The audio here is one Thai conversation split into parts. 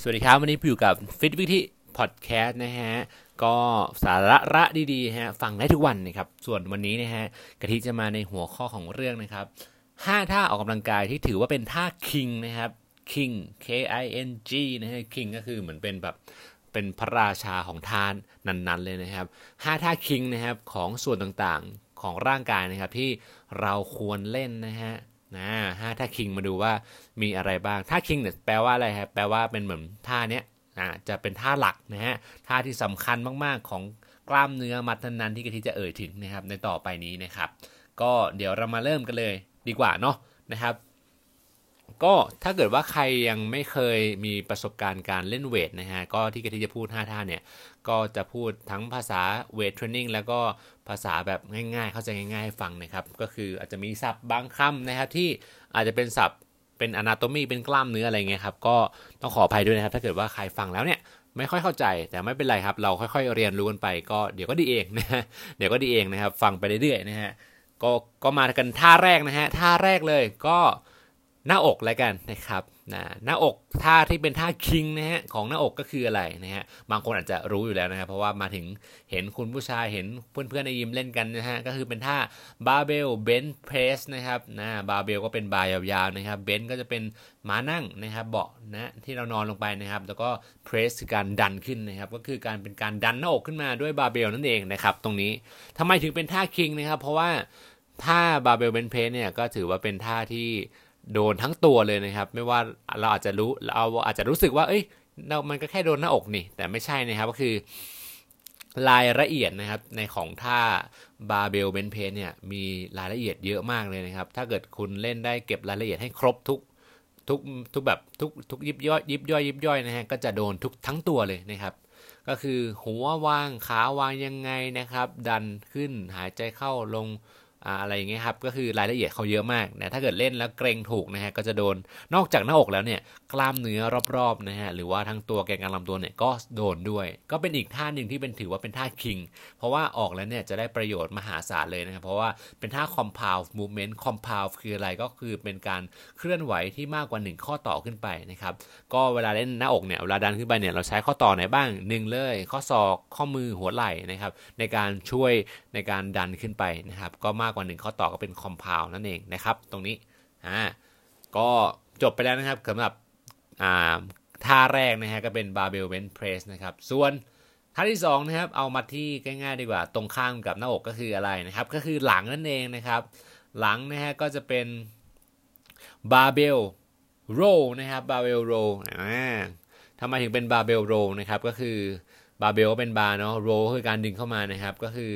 สวัสดีครับ วันนี้อยู่กับฟิตวิธีพอดแคสต์นะฮะ ก็สาระระดีๆฮะฟังได้ทุกวันนะครับ ส่วนวันนี้นะฮะกะทิจะมาในหัวข้อของเรื่องนะครับห้าท่าออกกำลังกายที่ถือว่าเป็นท่าคิงนะครับ King K I N G นะฮะ King ก็คือเหมือนเป็นแบบเป็นพระราชาของท่านนั้นๆเลยนะครับห้าท่าคิงนะครับของส่วนต่างๆของร่างกายนะครับที่เราควรเล่นนะฮะ นะห้าท่าคิงมาดูว่ามีอะไรบ้างท่าคิงเนี่ยแปลว่าอะไรครับแปลว่าเป็นเหมือนท่าเนี้ยนะจะเป็นท่าหลักนะฮะท่าที่สำคัญมากๆของกล้ามเนื้อมัดนั้นๆที่กะทิจะเอ่ยถึงนะครับในต่อไปนี้นะครับ ก็เดี๋ยวเรามาเริ่มกันเลยดีกว่าเนาะนะครับ ก็ถ้าเกิดว่าใครยังไม่เคยมีประสบการณ์การเล่นเวทนะฮะ ก็ที่กะทิจะพูด 5 ท่าเนี่ย ก็จะพูดทั้งภาษาเวทเทรนนิ่งแล้วก็ภาษาแบบง่ายๆ เข้าใจง่ายๆให้ฟังนะครับ ก็คืออาจจะมีศัพท์บางคำนะครับที่อาจจะเป็นศัพท์เป็นอนาโตมีเป็นกล้ามเนื้ออะไรเงี้ยครับ ก็ต้องขออภัยด้วยนะครับ ถ้าเกิดว่าใครฟังแล้วเนี่ยไม่ค่อยเข้าใจแต่ไม่เป็นไรครับ เราค่อยๆเรียนรู้กันไป ก็เดี๋ยวก็ดีเองนะฮะเดี๋ยวก็ดีเองนะครับ ฟังไปเรื่อยๆนะฮะก็ก็มากันท่าแรกนะฮะท่าแรกเลยก็ หน้าอกแล้วกันนะครับนะหน้าอกท่าที่เป็นท่าคิงนะฮะของหน้าอกก็คืออะไรนะฮะบางคนอาจจะรู้อยู่แล้วนะครับเพราะว่ามาถึงเห็นคุณผู้ชายเห็นเพื่อนๆในยิมเล่นกันนะฮะก็คือเป็นท่า barbell bench press นะครับนะบาร์เบลก็เป็นบาร์ยาวๆนะครับ bench ก็จะเป็นม้านั่งนะครับเบาะนะที่เรานอนลงไปนะครับ แล้วก็ press คือการดันขึ้นนะครับก็คือการเป็นการดันหน้าอกขึ้นมาด้วยบาร์เบลนั่นเองนะครับตรงนี้ทำไมถึงเป็นท่า king นะครับเพราะว่าท่า barbell bench press เนี่ยก็ถือว่าเป็นท่าที่ โดนทั้งตัวเลยนะครับ ไม่ว่าเราอาจจะรู้เราอาจจะรู้สึกว่า เอ้ยเรามันก็แค่โดนหน้าอกนี่ แต่ไม่ใช่นะครับก็คือรายละเอียดนะครับในของท่าบาเบลเบนเพนเนี่ยมีรายละเอียดเยอะมากเลยนะครับ ถ้าเกิดคุณเล่นได้เก็บรายละเอียดให้ครบทุกทุกทุกแบบทุกทุกยิบย่อยยิบย่อยยิบย่อยนะฮะก็จะโดนทุกทั้งตัวเลยนะครับ ก็คือหัววางขาวางยังไงนะครับ ดันขึ้นหายใจเข้าลง อะไรอย่างเงี้ยครับก็คือรายละเอียดเขาเยอะมากนะถ้าเกิดเล่นแล้วเกรงถูกนะฮะก็จะโดนนอกจากหน้าอกแล้วเนี่ยกล้ามเนื้อรอบๆนะฮะหรือว่าทั้งตัวแกนกลางลำตัวเนี่ยก็โดนด้วย ก็เป็นอีกท่าหนึ่งที่เป็นถือว่าเป็นท่าคิง เพราะว่าออกแล้วเนี่ยจะได้ประโยชน์มหาศาลเลยนะครับเพราะว่าเป็นท่า compound movement compound คืออะไรก็คือเป็นการเคลื่อนไหวที่มากกว่า 1 ข้อต่อขึ้นไปนะครับก็เวลาเล่นหน้าอกเนี่ยเวลาดันขึ้นไปเนี่ยเราใช้ข้อต่อไหนบ้างหนึ่งเลย ข้อศอกข้อมือหัวไหล่นะครับในการช่วยในการดันขึ้นไปนะครับก็มากกว่า 1 ข้อต่อก็เป็นคอมเพลนั่นเองนะครับ ตรงนี้อ่าก็จบไปแล้วนะครับสำหรับอ่าท่าแรกนะฮะก็เป็น barbell bench press นะครับส่วนท่าที่2นะครับเอามาที่ง่ายๆดีกว่า ตรงข้ามกับหน้าอกก็คืออะไรนะครับ ก็คือหลังนั่นเองนะครับ หลังนะฮะก็จะเป็น barbell row นะครับ barbell row อ่าทำไมถึงเป็น barbell row นะครับก็คือบาร์เบลก็เป็นบาร์เนาะโรคือการดึงเข้ามานะครับ ก็คือ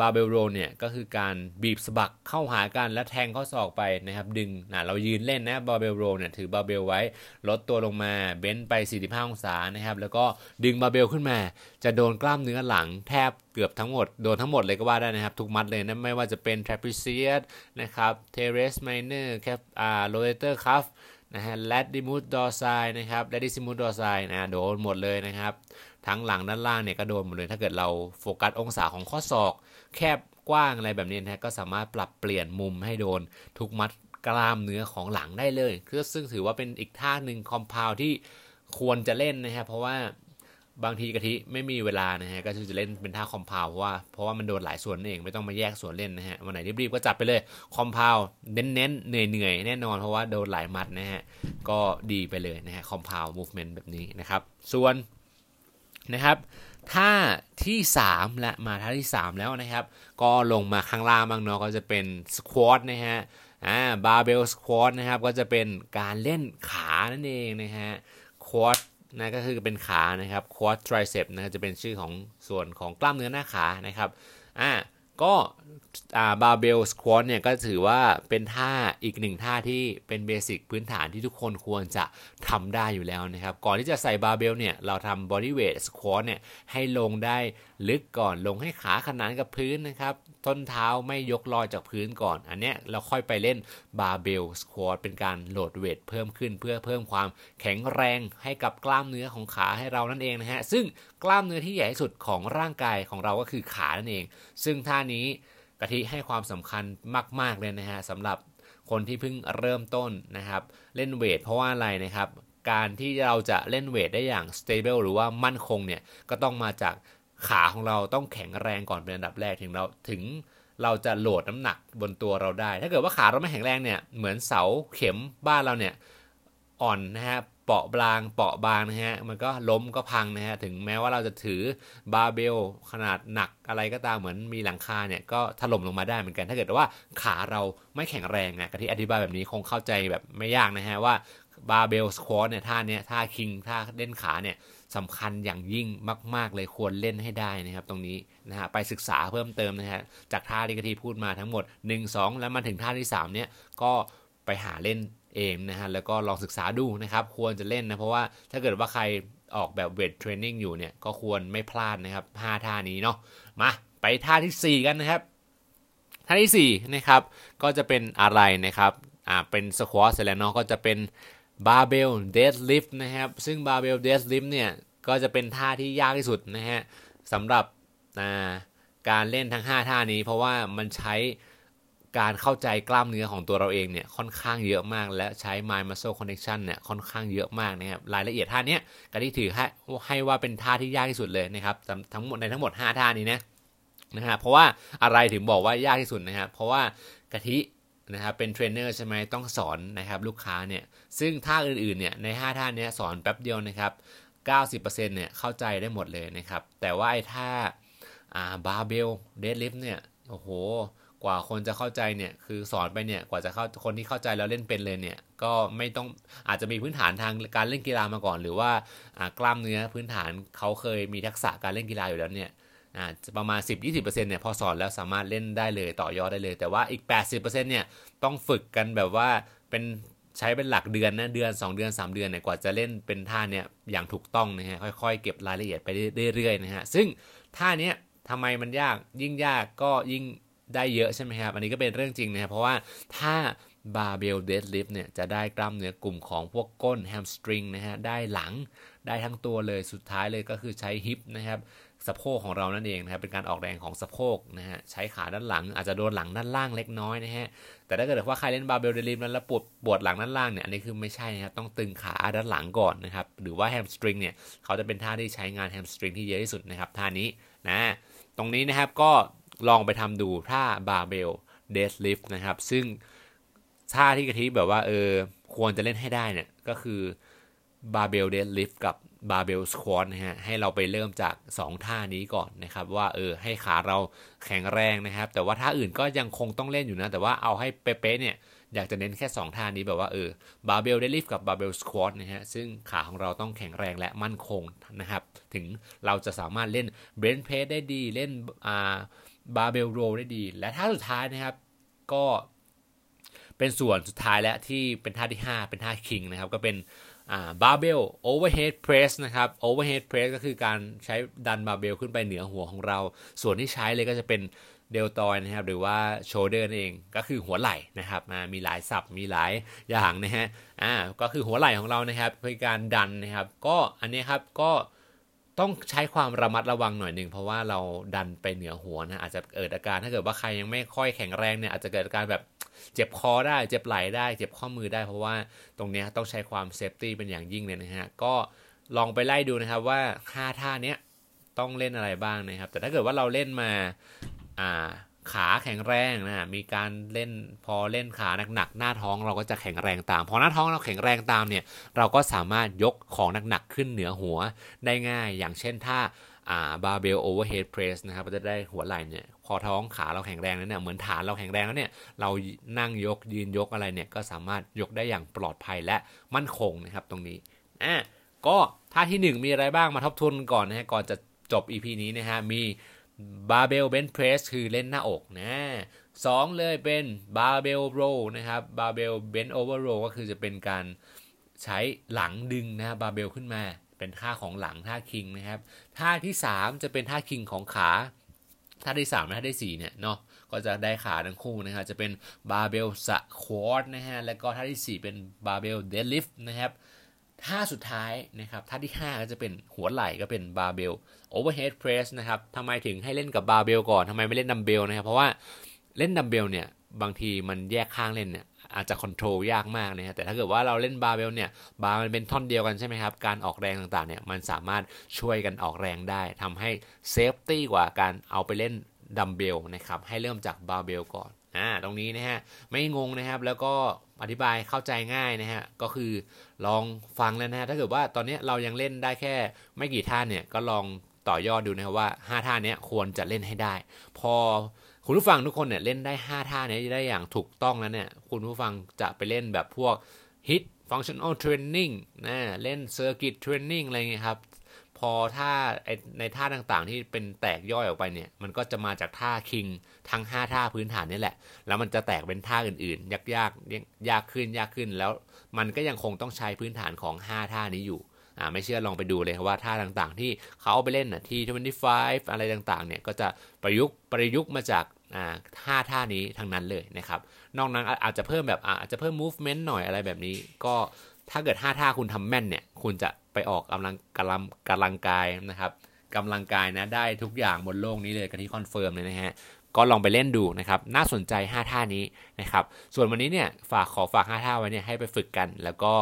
barbell row เนี่ยก็คือการบีบสะบักเข้าหากันและแทงข้อศอกไปนะครับดึงนะเรายืนเล่นนะ barbell row เนี่ยถือบาเบลไว้ลดตัวลงมา bend ไป 45 องศานะครับแล้วก็ดึงบาเบลขึ้นมา จะโดนกล้ามเนื้อหลังแทบเกือบทั้งหมด โดนทั้งหมดเลยก็ว่าได้นะครับ ทุกมัดเลยนะไม่ว่าจะเป็น trapezius นะครับ teres minor cuff อ่า rotator cuff นะฮะ latissimus dorsi นะครับ latissimus dorsi นะโดนหมดเลยนะครับ ทั้งหลังด้านล่างเนี่ยก็โดนหมดเลยถ้าเกิดเราโฟกัสองศาของข้อศอก แคบกว้างอะไรแบบนี้นะก็สามารถปรับเปลี่ยนมุมให้โดนทุกมัดกล้ามเนื้อของหลังได้เลยซึ่งถือว่าเป็นอีกท่าหนึ่งคอมเพลที่ควรจะเล่นนะครับเพราะว่าบางทีกะทิไม่มีเวลานะฮะก็จะเล่นเป็นท่าคอมเพลเพราะว่าเพราะว่ามันโดนหลายส่วนเองไม่ต้องมาแยกส่วนเล่นนะฮะวันไหนรีบๆก็จับไปเลยคอมเพลเน้นๆเหนื่อยๆแน่นอนเพราะว่าโดนหลายมัดนะฮะก็ดีไปเลยนะฮะ compound movement แบบนี้นะครับส่วน นะครับ ท่าที่3และมาท่าที่ 3 แล้วนะครับ ก็ลงมาข้างล่างบ้างเนาะก็จะเป็น squat นะฮะอ่า barbell squat นะครับก็จะเป็นการเล่นขานั่นเองนะฮะ quad นะก็คือเป็นขานะครับ quadriceps นะจะเป็นชื่อของส่วนของกล้ามเนื้อหน้าขานะครับอ่า ก็ barbell squat เนี่ยก็ถือว่าเป็นท่าอีกหนึ่งท่าที่เป็น basic พื้นฐานที่ทุกคนควรจะทำได้อยู่แล้วนะครับ ก่อนที่จะใส่บาร์เบลเนี่ยเราทำ bodyweight squat เนี่ยให้ลงได้ลึกก่อนลงให้ขาขนานกับพื้นนะครับส้นเท้าไม่ยกลอยจากพื้นก่อน อันเนี้ยเราค่อยไปเล่น barbell squat เป็นการ load weight เพิ่มขึ้นเพื่อเพิ่มความแข็งแรงให้กับกล้ามเนื้อของขาให้เรานั่นเองนะฮะซึ่งกล้ามเนื้อที่ใหญ่ที่สุดของร่างกายของเราก็คือขานั่นเอง ซึ่งท่านี้กะทิให้ความสำคัญมาก ๆ เลยนะฮะสำหรับคนที่เพิ่งเริ่มต้นนะครับ เล่นเวทเพราะว่าอะไรนะครับ การที่เราจะเล่นเวทได้อย่าง stable หรือว่ามั่นคงเนี่ย ก็ต้องมาจากขาของเราต้องแข็งแรงก่อนเป็นอันดับแรกถึงเราถึงเราจะโหลดน้ำหนักบนตัวเราได้ ถ้าเกิดว่าขาเราไม่แข็งแรงเนี่ย เหมือนเสาเข็มบ้านเราเนี่ยอ่อนนะฮะ เปาะบางเปาะบางนะฮะมันก็ล้มก็พังนะฮะถึงแม้ว่าเราจะถือบาเบลขนาดหนักอะไรก็ตามเหมือนมีหลังคาเนี่ยก็ถล่มลงมาได้เหมือนกัน ถ้าเกิดว่าขาเราไม่แข็งแรงอะกะที่อธิบายแบบนี้คงเข้าใจแบบไม่ยากนะฮะว่าบาเบลสควอตเนี่ยท่าเนี้ยท่าคิงท่าเล่นขาเนี่ยสำคัญอย่างยิ่งมาก ๆ เลยควรเล่นให้ได้นะครับ ตรงนี้นะฮะไปศึกษาเพิ่มเติมนะฮะจากท่าที่กะทิพูดมาทั้งหมด 1 2 แล้วมาถึงท่าที่ 3 เนี่ยก็ไปหาเล่น เองนะฮะแล้วก็ลองศึกษาดูนะครับควรจะเล่นนะเพราะว่าถ้าเกิดว่าใครออกแบบ weight training อยู่เนี่ยก็ควรไม่พลาดนะครับ5ท่านี้เนาะมาไปท่าที่ 4 กันนะครับ ท่าที่4นะครับก็จะเป็นอะไรนะครับอ่าเป็น squat เสร็จแล้วเนาะก็จะเป็น barbell deadlift นะครับซึ่ง barbell deadlift เนี่ยก็จะเป็นท่าที่ยากที่สุดนะฮะสำหรับการเล่นทั้ง 5 ท่านี้ เพราะว่ามันใช้ การเข้าใจกล้ามเนื้อของตัวเราเองเนี่ยค่อนข้างเยอะมาก และใช้ mind muscle connection เนี่ยค่อนข้างเยอะมากนะครับรายละเอียดท่านี้กะทิถือให้ให้ว่าเป็นท่าที่ยากที่สุดเลยนะครับทั้งหมดในทั้งหมด 5 ท่านี้นะนะฮะเพราะว่าอะไรถึงบอกว่ายากที่สุดนะครับเพราะว่ากะทินะครับเป็นเทรนเนอร์ใช่ไหมต้องสอนนะครับลูกค้าเนี่ยซึ่งท่าอื่นๆเนี่ยใน 5 ท่านี้สอนแป๊บเดียวนะครับ90%เนี่ยเข้าใจได้หมดเลยนะครับแต่ว่าไอ้ท่าอ่า barbell deadlift เนี่ยโอ้โห กว่าคนจะเข้าใจเนี่ยคือสอนไปเนี่ยกว่าจะเข้าคนที่เข้าใจแล้วเล่นเป็นเลยเนี่ยก็ไม่ต้องอาจจะมีพื้นฐานทางการเล่นกีฬามาก่อน หรือว่ากล้ามเนื้อพื้นฐานเขาเคยมีทักษะการเล่นกีฬาอยู่แล้วเนี่ยประมาณ 10-20%เนี่ยพอสอนแล้วสามารถเล่นได้เลยต่อยอดได้เลย แต่ว่าอีก 80%เนี่ยต้องฝึกกันแบบว่าเป็นใช้เป็นหลักเดือนนะเดือน 2 เดือน 3 เดือนเนี่ยกว่าจะเล่นเป็นท่าเนี่ยอย่างถูกต้องนะฮะค่อยๆ เก็บรายละเอียดไปเรื่อยๆนะฮะซึ่งท่านี้ทำไมมันยากยิ่งยากก็ยิ่ง ได้เยอะใช่ไหมครับ อันนี้ก็เป็นเรื่องจริงนะครับ เพราะว่าท่า barbell deadlift เนี่ยจะได้กล้ามเนื้อกลุ่มของพวกก้น hamstring นะฮะได้หลังได้ทั้งตัวเลยสุดท้ายเลยก็คือใช้ hip นะครับสะโพกของเรานั่นเองนะครับเป็นการออกแรงของสะโพกนะฮะใช้ขาด้านหลังอาจจะโดนหลังด้านล่างเล็กน้อยนะฮะแต่ถ้าเกิดว่าใครเล่น barbell deadlift แล้วปวดปวดหลังด้านล่างเนี่ยอันนี้คือไม่ใช่นะครับต้องตึงขาด้านหลังก่อนนะครับหรือว่า hamstring เนี่ยเขาจะเป็นท่าที่ใช้งาน hamstring ที่เยอะที่สุดนะครับท่านี้นะตรงนี้นะครับก็ ลองไปทำดูท่า barbell deadlift นะครับ ซึ่งท่าที่กะทิแบบว่าเออควรจะเล่นให้ได้เนี่ย ก็คือ barbell deadlift กับ barbell squat นะฮะให้เราไปเริ่มจาก 2 ท่านี้ก่อนนะครับ ว่าเออให้ขาเราแข็งแรงนะครับ แต่ว่าท่าอื่นก็ยังคงต้องเล่นอยู่นะ แต่ว่าเอาให้เป๊ะๆเนี่ยอยากจะเน้นแค่ 2 ท่านี้แบบว่าเออ barbell deadlift กับ barbell squat นะฮะซึ่งขาของเราต้องแข็งแรงและมั่นคงนะครับ ถึงเราจะสามารถเล่น bench press ได้ดีเล่นอ่า barbell row ได้ดี และท่าสุดท้ายนะครับ ก็เป็นส่วนสุดท้ายและที่เป็นท่าที่ 5 เป็นท่า king นะครับ ก็เป็น barbell overhead press นะครับ overhead press ก็คือการใช้ดันบาเบลขึ้นไปเหนือหัวของเรา ส่วนที่ใช้เลยก็จะเป็น deltoid นะครับ หรือว่า shoulder นั่นเองก็คือหัวไหล่นะครับมีหลายศัพท์มีหลายอย่างนะฮะอ่าก็คือหัวไหล่ของเรานะครับคือการดันนะครับ ก็อันนี้ครับก็ ต้องใช้ความระมัดระวังหน่อยหนึ่งเพราะว่าเราดันไปเหนือหัวนะอาจจะเกิดอาการถ้าเกิดว่าใครยังไม่ค่อยแข็งแรงเนี่ยอาจจะเกิดอาการแบบเจ็บคอได้ เจ็บไหล่ได้ เจ็บข้อมือได้ เพราะว่าตรงนี้ต้องใช้ความ safety เป็นอย่างยิ่งเลยนะฮะก็ลองไปไล่ดูนะครับว่า5ท่านี้ต้องเล่นอะไรบ้างนะครับ แต่ถ้าเกิดว่าเราเล่นมาอ่า ขาแข็งแรงนะมีการเล่นพอเล่นขาหนักๆหน้าท้องเราก็จะแข็งแรงตามพอหน้าท้องเราแข็งแรงตามเนี่ยเราก็สามารถยกของหนักๆขึ้นเหนือหัวได้ง่าย อย่างเช่นท่าอ่า barbell overhead press นะครับเราจะได้หัวไหล่เนี่ยพอท้องขาเราแข็งแรงแล้วเนี่ยเหมือนฐานเราแข็งแรงแล้วเนี่ยเรานั่งยกยืนยกอะไรเนี่ยก็สามารถยกได้อย่างปลอดภัยและมั่นคงนะครับตรงนี้อะก็ท่าที่ 1 มีอะไรบ้างมาทบทวนก่อนนะฮะก่อนจะจบ EP นี้นะฮะมี barbell bench press คือเล่นหน้าอกนะสองเลยเป็น barbell row นะครับ barbell bent over row ก็คือจะเป็นการใช้หลังดึงนะบาร์เบลขึ้นมา เป็นท่าของหลังท่า king นะครับท่าที่ 3 จะเป็นท่า king ของขาท่าที่3และท่าที่4เนี่ยเนาะก็จะได้ขาทั้งคู่นะครับจะเป็น barbell squat นะฮะแล้วก็ท่าที่ 4 เป็น barbell deadlift นะครับ ท่าสุดท้ายนะครับท่าที่ 5 ก็จะเป็นหัวไหล่ก็เป็นบาร์เบลoverhead press นะครับทำไมถึงให้เล่นกับบาร์เบลก่อนทำไมไม่เล่นดัมเบลนะครับเพราะว่าเล่นดัมเบลเนี่ยบางทีมันแยกข้างเล่นเนี่ยอาจจะ control ยากมากนะฮะแต่ถ้าเกิดว่าเราเล่นบาร์เบลเนี่ยบาร์มันเป็นท่อนเดียวกันใช่ไหมครับการออกแรงต่างๆเนี่ยมันสามารถช่วยกันออกแรงได้ทำให้ safety กว่าการเอาไปเล่นดัมเบลนะครับให้เริ่มจากบาร์เบลก่อนอ่าตรงนี้นะฮะไม่งงนะครับแล้วก็ อธิบายเข้าใจง่ายนะฮะ ก็คือลองฟังแล้วนะฮะ ถ้าเกิดว่าตอนนี้เรายังเล่นได้แค่ไม่กี่ท่าเนี่ย ก็ลองต่อยอดดูนะครับว่า 5 ท่านี้ควรจะเล่นให้ได้ พอคุณผู้ฟังทุกคนเนี่ยเล่นได้ 5 ท่านี้ได้อย่างถูกต้องแล้วเนี่ย คุณผู้ฟังจะไปเล่นแบบพวก hit functional training นะ เล่น circuit training อะไรเงี้ยครับ อท่าในท่าต่างๆ ที่เป็นแตกย่อยออกไปเนี่ย มันก็จะมาจากท่าคิงทั้ง 5 ท่าพื้นฐานนี่แหละ แล้วมันจะแตกเป็นท่าอื่นๆ ยากๆยากขึ้นยากขึ้น แล้วมันก็ยังคงต้องใช้พื้นฐานของ 5 ท่านี้อยู่อ่าไม่เชื่อลองไปดูเลยว่าท่าต่างๆ ที่เขาเอาไปเล่นน่ะ T25 อะไรต่างๆ เนี่ยก็จะประยุกต์ประยุกต์มาจากอ่าท่าท่านี้ทั้งนั้นเลยนะครับ นอกนั้นอาจจะเพิ่มแบบอาจจะเพิ่ม movement หน่อยอะไรแบบนี้ก็ ถ้าเกิด5ท่าคุณทำแม่นเนี่ย คุณจะไปออกกำลังกำลังกำลังกายนะครับกำลังกายนะได้ทุกอย่างบนโลกนี้เลยกะทิ confirm เลยนะฮะก็ลองไปเล่นดูนะครับ น่าสนใจ 5 ท่านี้นะครับ ส่วนวันนี้เนี่ยฝากขอฝาก 5 ท่าไว้เนี่ยให้ไปฝึกกัน แล้วก็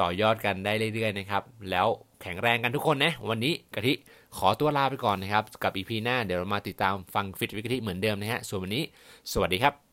ต่อยอดกันได้เรื่อยๆนะครับ แล้วแข็งแรงกันทุกคนนะ วันนี้กะทิขอตัวลาไปก่อนนะครับ กับ EP หน้าเดี๋ยวเรามาติดตามฟังฟิตวิกฤตเหมือนเดิมนะฮะ ส่วนวันนี้ สวัสดีครับ